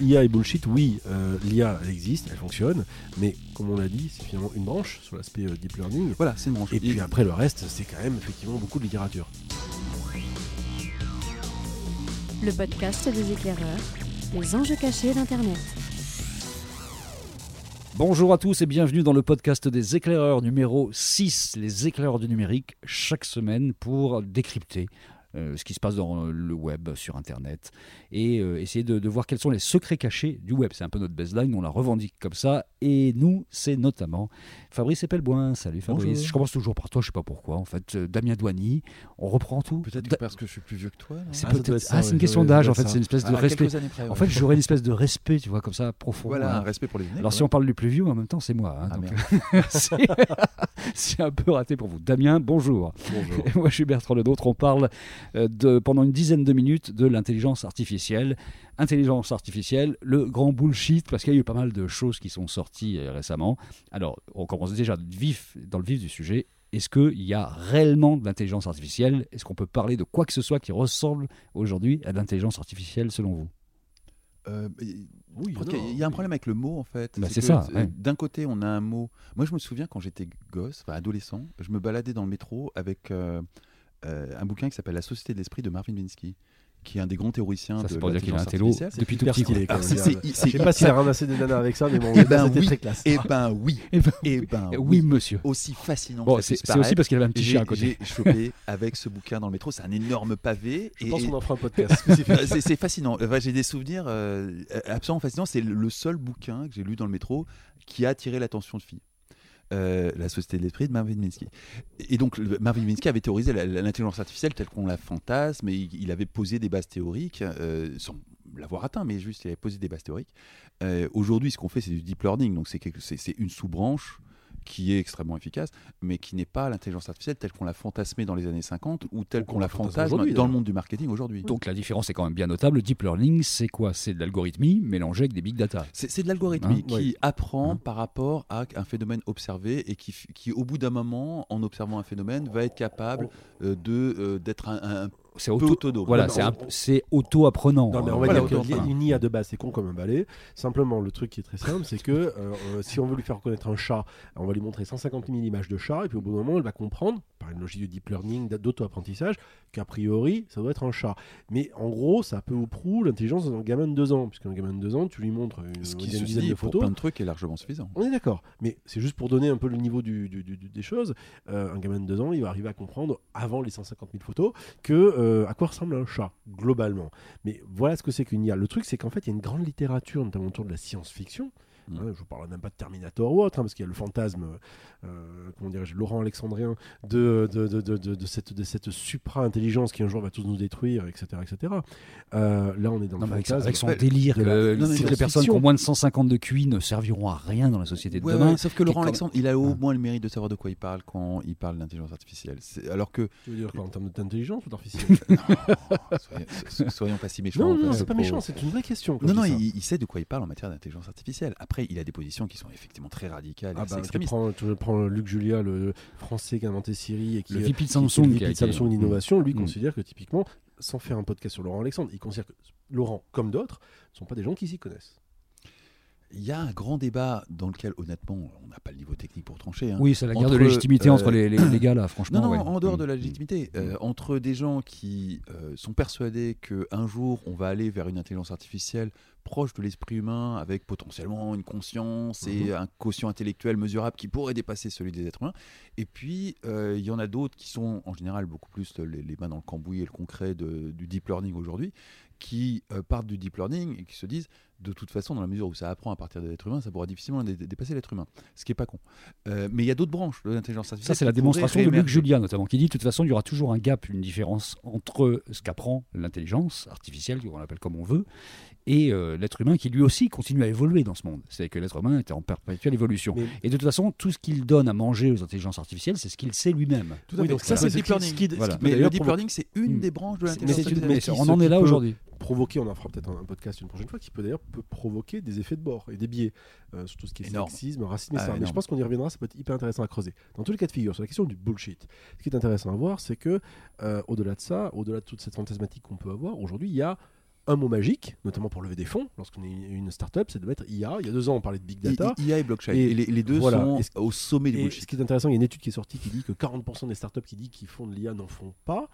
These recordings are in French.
IA et bullshit, oui, euh, l'IA elle existe, elle fonctionne, mais comme on l'a dit, c'est finalement une branche sur l'aspect euh, deep learning. Voilà, c'est une branche. Et puis après le reste, c'est quand même effectivement beaucoup de littérature. Le podcast des éclaireurs, les enjeux cachés d'Internet. Bonjour à tous et bienvenue dans le podcast des éclaireurs numéro 6, les éclaireurs du numérique, chaque semaine pour décrypter ce qui se passe dans le web, sur Internet, et euh, essayer de, de, voir quels sont les secrets cachés du web. C'est un peu notre baseline, on la revendique comme ça, et nous, c'est notamment Fabrice Epelboin. Salut Fabrice. Bonjour. Je commence toujours par toi, je sais pas pourquoi. En fait, euh, Damien Douany, on reprend tout. Peut-être Da- parce que je suis plus vieux que toi. C'est Ah, peut-être- ah, c'est une question d'âge, en fait, ça. c'est une espèce de À respect. En fait, j'aurais une espèce de respect, tu vois, comme ça, profond. Voilà, un respect pour les années. Alors, si on parle du plus vieux, en même temps, c'est moi. hein, Ah, donc, c'est c'est un peu raté pour vous. Damien, bonjour. Bonjour. Et moi, je suis Bertrand Ledôtre. On parle euh, de, pendant une dizaine de minutes de l'intelligence artificielle. Intelligence artificielle, le grand bullshit, parce qu'il y a eu pas mal de choses qui sont sorties euh, récemment. Alors, on commence déjà vif, dans le vif du sujet. Est-ce qu'il y a réellement de l'intelligence artificielle? Est-ce qu'on peut parler de quoi que ce soit qui ressemble aujourd'hui à de l'intelligence artificielle selon vous? Euh, Oui, il y a un problème avec le mot en fait. Bah, c'est ça, euh, ouais. D'un côté, on a un mot. Moi, je me souviens quand j'étais gosse, enfin adolescent, je me baladais dans le métro avec euh, euh, un bouquin qui s'appelle La Société de l'esprit de Marvin Minsky, qui est un des grands théoriciens Ça, de c'est pour dire qu'il a un télo depuis tout petit. c'est- dire. c'est- c'est- Je sais pas s'il a ramassé des nanas avec ça, mais bon, Eh ben c'était oui. très classe. Eh ben oui. Eh ben, ben oui, oui. monsieur. Aussi fascinant. Bon, que ça c'est aussi parce qu'il avait un petit chien à côté. j'ai chopé avec ce bouquin dans le métro. C'est un énorme pavé. Je et- pense et- qu'on en fera un podcast. Euh, c'est fascinant. Enfin, j'ai des souvenirs euh, absolument fascinants. C'est le seul bouquin que j'ai lu dans le métro qui a attiré l'attention de filles. Euh, la Société de l'esprit de Marvin Minsky. Et donc, Marvin Minsky avait théorisé l'intelligence artificielle telle qu'on la fantasme, et il, avait posé des bases théoriques, euh, sans l'avoir atteint, mais juste il avait posé des bases théoriques. Euh, Aujourd'hui, ce qu'on fait, c'est du deep learning, donc c'est une sous-branche qui est extrêmement efficace, mais qui n'est pas l'intelligence artificielle telle qu'on l'a fantasmée dans les années 50 ou telle qu'on la fantasme dans le monde du marketing aujourd'hui. Donc la différence est quand même bien notable. Le deep learning, c'est quoi? C'est de l'algorithmie mélangé avec des big data. C'est c'est de l'algorithmie Hein? qui apprend Hein? par rapport à un phénomène observé et qui, au bout d'un moment, en observant un phénomène, va être capable euh, de euh, d'être un, un C'est auto, autonome. voilà, c'est auto-apprenant. Non, mais Euh, on va Voilà, dire une IA de base, c'est con comme un balai. Simplement, le truc qui est très simple, c'est que euh, euh, si on veut lui faire reconnaître un chat, on va lui montrer 150 000 images de chat, et puis au bout d'un moment, elle va comprendre, par une logique de deep learning, d'a- d'auto-apprentissage, qu'a priori, ça doit être un chat. Mais en gros, ça peu ou prou l'intelligence d'un gamin de 2 ans, puisqu'un gamin de 2 ans, tu lui montres une, Ce une qui, dizaine ceci de dit, pour photos. plein de trucs, est largement suffisant. On est d'accord, mais c'est juste pour donner un peu le niveau du, du- du- du- des choses. Euh, un gamin de 2 ans, il va arriver à comprendre, avant les 150 000 photos, que, euh, à quoi ressemble un chat, globalement. Mais voilà ce que c'est qu'une IA. Le truc, c'est qu'en fait, il y a une grande littérature, notamment autour de la science-fiction. Mm. Hein, je vous parle même pas de Terminator ou autre, hein, parce qu'il y a le fantasme, euh, comment dirais-je, Laurent Alexandrien, de, de, de, de, de- de cette, de cette supra-intelligence qui un jour va tous nous détruire, etc. etc. Euh, là, on est dans non, le avec, fantasme. avec son délire la- que non, les personnes qui ont moins de 150 de QI ne serviront à rien dans la société de Ouais, demain. ouais, sauf que Laurent quand- Alexandre, il a au Ouais. moins le mérite de savoir de quoi il parle quand il parle d'intelligence artificielle. Alors que, Tu veux dire quoi, en termes d'intelligence ou d'artificiel soyons, so- soyons pas si méchants. Non, non, c'est pas méchant, c'est une vraie question. Non, non, il, il sait de quoi il parle en matière d'intelligence artificielle. Après, il a des positions qui sont effectivement très radicales Ah bah, tu prends, tu prends Luc Julia, le français qui a inventé Siri et qui Le VP de Samsung. qui qui Samsung d'innovation, lui Mm. considère que typiquement, sans faire un podcast sur Laurent Alexandre, il considère que Laurent, comme d'autres, ne sont pas des gens qui s'y connaissent. Il y a un grand débat dans lequel, honnêtement, on n'a pas le niveau technique pour trancher. hein. Oui, c'est la guerre de légitimité euh, entre les, les, les gars là, franchement. Non, non, ouais. en dehors de Mm. la légitimité, euh, entre des gens qui euh, sont persuadés qu'un jour on va aller vers une intelligence artificielle proche de l'esprit humain, avec potentiellement une conscience et Mhm. un quotient intellectuel mesurable qui pourrait dépasser celui des êtres humains. Et puis, il y en a d'autres qui sont en général beaucoup plus les, les mains dans le cambouis et le concret de- du deep learning aujourd'hui, qui euh, partent du deep learning et qui se disent, de toute façon, dans la mesure où ça apprend à partir de l'être humain, ça pourra difficilement dé- dépasser l'être humain. Ce qui est pas con. Euh, mais il y a d'autres branches de l'intelligence artificielle. Ça, c'est la démonstration de Luc. Julia, notamment, qui dit de toute façon, il y aura toujours un gap, une différence entre ce qu'apprend l'intelligence artificielle, on l'appelle comme on veut, et euh, l'être humain qui lui aussi continue à évoluer dans ce monde. C'est que l'être humain est en perpétuelle évolution. Mais- Et de toute façon, tout ce qu'il donne à manger aux intelligences artificielles, c'est ce qu'il sait lui-même. Tout à Oui, fait. donc ça, c'est ce le deep learning. ce qui- ce qui Voilà. Mais le deep learning, c'est une Hmm. des branches de l'intelligence artificielle. mais on en est là aujourd'hui. Provoquer, on en fera peut-être un, un podcast une prochaine fois, qui peut d'ailleurs peut provoquer des effets de bord et des biais euh, sur tout ce qui est Énorme. sexisme, racisme, Ah, etc. Mais je pense qu'on y reviendra, ça peut être hyper intéressant à creuser. Dans tous les cas de figure, sur la question du bullshit, ce qui est intéressant à voir, c'est que euh, au-delà de ça, au-delà de toute cette fantasmatique qu'on peut avoir, aujourd'hui, il y a un mot magique, notamment pour lever des fonds, lorsqu'on est une startup, c'est de mettre IA. Il y a deux ans, on parlait de big data. I- IA et blockchain. Et Et les, les deux voilà. sont ce- au sommet du bullshit. ce qui est intéressant, il y a une étude qui est sortie qui dit que 40% des startups qui disent qu'ils font de l'IA n'en font pas.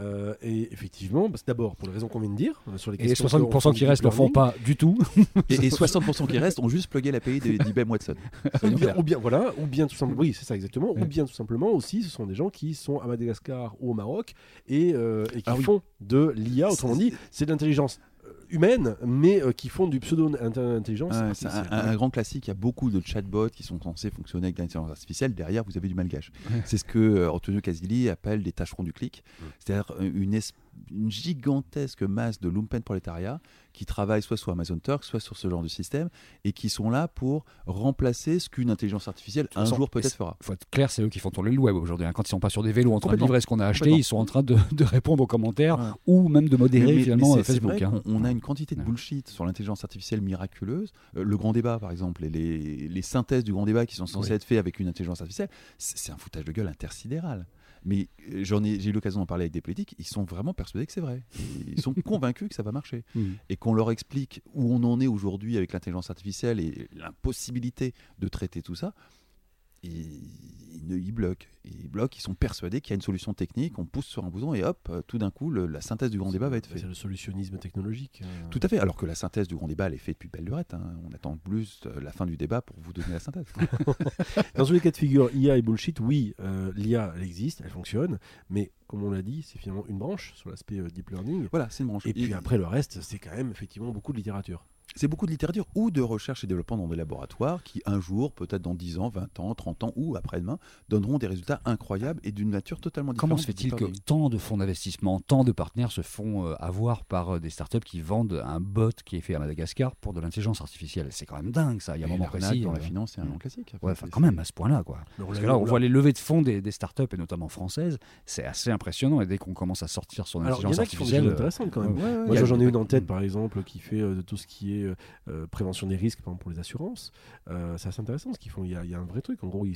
Euh, et effectivement, parce que d'abord, pour les raisons qu'on vient de dire, euh, sur les Et les questions 60% qui restent ne le font pas du tout. Et, et 60% qui restent ont juste plugué l'API de- d'IBM Watson. ou bien, ou bien, voilà, ou bien tout simplement, oui, c'est ça exactement, ou bien tout simplement aussi, ce sont des gens qui sont à Madagascar ou au Maroc et, euh, et qui Ah oui. font de l'IA, autrement dit, c'est de l'intelligence euh, humaine, mais euh, qui font du pseudo-intelligence. C'est un, artificielle. un- un grand classique. Il y a beaucoup de chatbots qui sont censés fonctionner avec l'intelligence artificielle. Derrière, vous avez du malgache. C'est ce que euh, Antonio Casilli appelle des tâcherons du clic. Mm. C'est-à-dire euh, une, es- une gigantesque masse de lumpen prolétariat qui travaillent soit sur Amazon Turk, soit sur ce genre de système et qui sont là pour remplacer ce qu'une intelligence artificielle un jour peut-être fera. faut être clair, c'est eux qui font tourner le web aujourd'hui. hein. Quand ils sont pas sur des vélos en train de livrer ce qu'on a acheté, ils sont en train de, de répondre aux commentaires Ouais. ou même de modérer Mais- finalement mais euh, Facebook. vrai hein. On a une quantité de bullshit sur l'intelligence artificielle miraculeuse. Euh, le grand débat, par exemple, et les, les synthèses du grand débat qui sont censées Oui. être faites avec une intelligence artificielle, c'est c'est un foutage de gueule intersidéral. Mais euh, j'en ai, j'ai eu l'occasion d'en parler avec des politiques, ils sont vraiment persuadés que c'est vrai. Ils sont convaincus que ça va marcher. Mm. Et qu'on leur explique où on en est aujourd'hui avec l'intelligence artificielle et l'impossibilité de traiter tout ça, ils, ils, bloquent. Ils bloquent, ils sont persuadés qu'il y a une solution technique, on pousse sur un bouton et hop, euh, tout d'un coup, le- la synthèse du grand débat va être faite. C'est le solutionnisme technologique. euh. Tout à fait, alors que la synthèse du grand débat, elle est faite depuis belle lurette. hein. On attend plus euh, la fin du débat pour vous donner la synthèse. Dans tous les cas de figure, IA et bullshit, oui, euh, l'IA, elle existe, elle fonctionne, mais comme on l'a dit, c'est finalement une branche sur l'aspect euh, deep learning. voilà, c'est une branche. Et puis après, le reste, c'est quand même effectivement beaucoup de littérature. C'est beaucoup de littérature ou de recherche et développement dans des laboratoires qui, un jour, peut-être dans 10 ans, 20 ans, 30 ans ou après-demain, donneront des résultats incroyables et d'une nature totalement différente. Comment se fait-il que tant de fonds d'investissement, tant de partenaires se font euh, avoir par euh, des startups qui vendent un bot qui est fait à Madagascar pour de l'intelligence artificielle? C'est quand même dingue ça. Il y a un moment l'arnaque précis. dans la finance, c'est un mm. grand classique. Ouais, enfin, quand même à ce point-là, quoi. Parce l'a- que là, on l'a- voit les levées de fonds des, des startups et notamment françaises, c'est assez impressionnant. Et dès qu'on commence à sortir sur Alors, il y en l'intelligence a qui font des artificielle, choses euh, intéressantes quand même. ouais, Ouais, ouais, Moi, il j'en ai une en tête, Mm. par exemple, qui fait euh, de tout ce qui est euh, euh, prévention des risques, par exemple, pour les assurances. Euh, c'est assez intéressant ce qu'ils font. Il y, a, il y a un vrai truc. En gros, ils,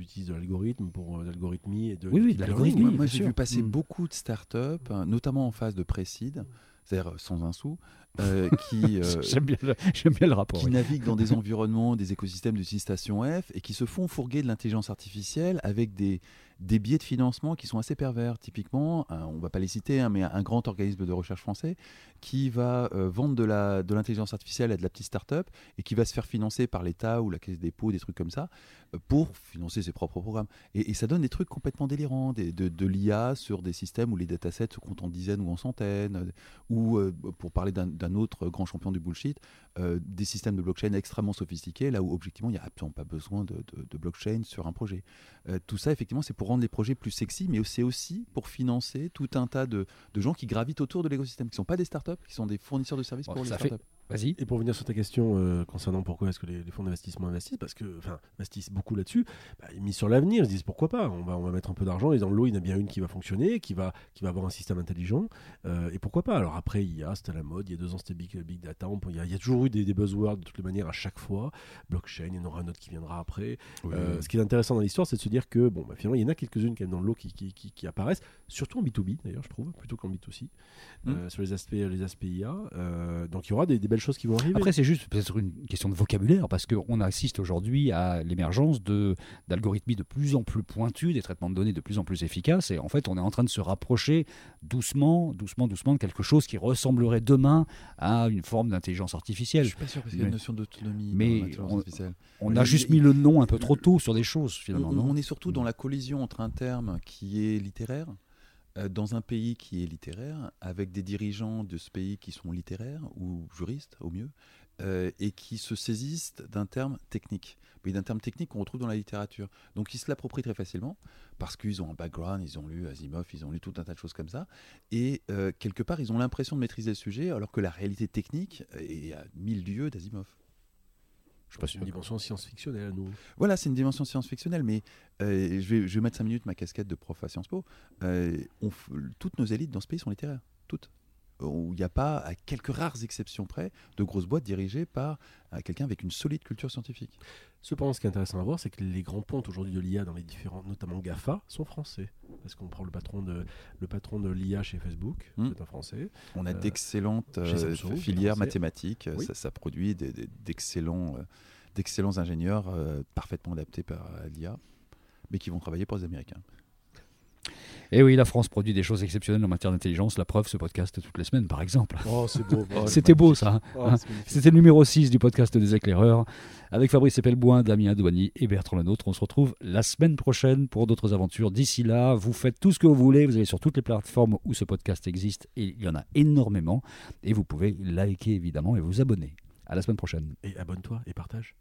utilisent de l'algorithme pour euh, de l'algorithmie et de Oui, oui, de l'algorithme, Moi, j'ai vu passer Mm. beaucoup de startups, hein, notamment en phase de précide, c'est-à-dire sans un sou, euh, qui, euh, J'aime bien, le- j'aime bien le rapport. qui oui. naviguent dans des environnements, des écosystèmes stations F et qui se font fourguer de l'intelligence artificielle avec des, des biais de financement qui sont assez pervers. Typiquement, un- on va pas les citer, hein, mais un grand organisme de recherche français qui va euh, vendre de la- de l'intelligence artificielle à de la petite start-up et qui va se faire financer par l'État ou la Caisse des dépôts, des trucs comme ça, euh, pour financer ses propres programmes. Et, et ça donne des trucs complètement délirants, des- de, de l'IA sur des systèmes où les datasets se comptent en dizaines ou en centaines, euh, ou euh, pour parler d'un d'un autre grand champion du bullshit, euh, des systèmes de blockchain extrêmement sophistiqués, là où objectivement il n'y a absolument pas besoin de, de- de blockchain sur un projet. Euh, tout ça, effectivement, c'est pour rendre les projets plus sexy, mais c'est aussi pour financer tout un tas de, de gens qui gravitent autour de l'écosystème, qui ne sont pas des startups, qui sont des fournisseurs de services Bon, pour les fait- startups. Vas-y. Et pour venir sur ta question euh, concernant pourquoi est-ce que les, les fonds d'investissement investissent, parce que, enfin, investissent beaucoup là-dessus, bah, ils misent sur l'avenir, ils se disent pourquoi pas, on va, on va mettre un peu d'argent et dans l'eau, il y en a bien une qui va fonctionner, qui va, qui va avoir un système intelligent, euh, et pourquoi pas. Alors après, il y a, c'était à la mode, il y a deux ans, c'était big, big data, on il y, a, il y a toujours eu des, des buzzwords de toutes les manières à chaque fois, blockchain, il y en aura un autre qui viendra après. Euh, ce qui est intéressant dans l'histoire, c'est de se dire que, bon, bah, finalement, il y en a quelques-unes quand même dans l'eau qui, qui, qui- qui apparaissent, surtout en B2B d'ailleurs, je trouve, plutôt qu'en B2C, euh, sur les aspects, les aspects IA. Donc il y aura des, des belles choses qui vont arriver. Après, c'est juste peut-être une question de vocabulaire, parce qu'on assiste aujourd'hui à l'émergence de- d'algorithmies de plus en plus pointus, des traitements de données de plus en plus efficaces, et en fait, on est en train de se rapprocher doucement, doucement, doucement de quelque chose qui ressemblerait demain à une forme d'intelligence Je artificielle. suis pas sûr parce qu'il y a une notion d'autonomie mais dans l'intelligence on- artificielle. On a juste mis le nom un peu trop tôt sur des choses, finalement. on- non on est surtout dans la collision entre un terme qui est littéraire, dans un pays qui est littéraire, avec des dirigeants de ce pays qui sont littéraires ou juristes au mieux, euh, et qui se saisissent d'un terme technique, mais d'un terme technique qu'on retrouve dans la littérature. Donc ils se l'approprient très facilement parce qu'ils ont un background, ils ont lu Asimov, ils ont lu tout un tas de choses comme ça, et euh, quelque part ils ont l'impression de maîtriser le sujet, alors que la réalité technique est à mille lieues d'Asimov. Je pas C'est une dimension science-fictionnelle à nous. voilà, c'est une dimension science-fictionnelle, mais euh, je, vais, je vais mettre 5 minutes ma casquette de prof à Sciences Po. Euh, on toutes nos élites dans ce pays sont littéraires, toutes. Où il n'y a pas, à quelques rares exceptions près, de grosses boîtes dirigées par euh, quelqu'un avec une solide culture scientifique. Cependant, ce qui est intéressant à voir, c'est que les grands pontes aujourd'hui de l'IA dans les différents, notamment GAFA, sont français. Parce qu'on prend le patron de, le patron de l'IA chez Facebook, Hmm. c'est un français. On a Euh, d'excellentes euh, filières mathématiques, Oui. ça, ça produit d'excellents d'excellents ingénieurs euh, parfaitement adaptés par l'IA, mais qui vont travailler pour les Américains. Et oui, la France produit des choses exceptionnelles en matière d'intelligence. La preuve, ce podcast toutes les semaines, par exemple. Oh, c'est beau. Oh, C'était beau, ça. hein. Oh, Hein. C'était le numéro 6 du podcast des éclaireurs. Avec Fabrice Epelboin, Damien Douani et Bertrand Lenôtre. On se retrouve la semaine prochaine pour d'autres aventures. D'ici là, vous faites tout ce que vous voulez. Vous allez sur toutes les plateformes où ce podcast existe. Et il y en a énormément. Et vous pouvez liker, évidemment, et vous abonner. À la semaine prochaine. Et abonne-toi et partage.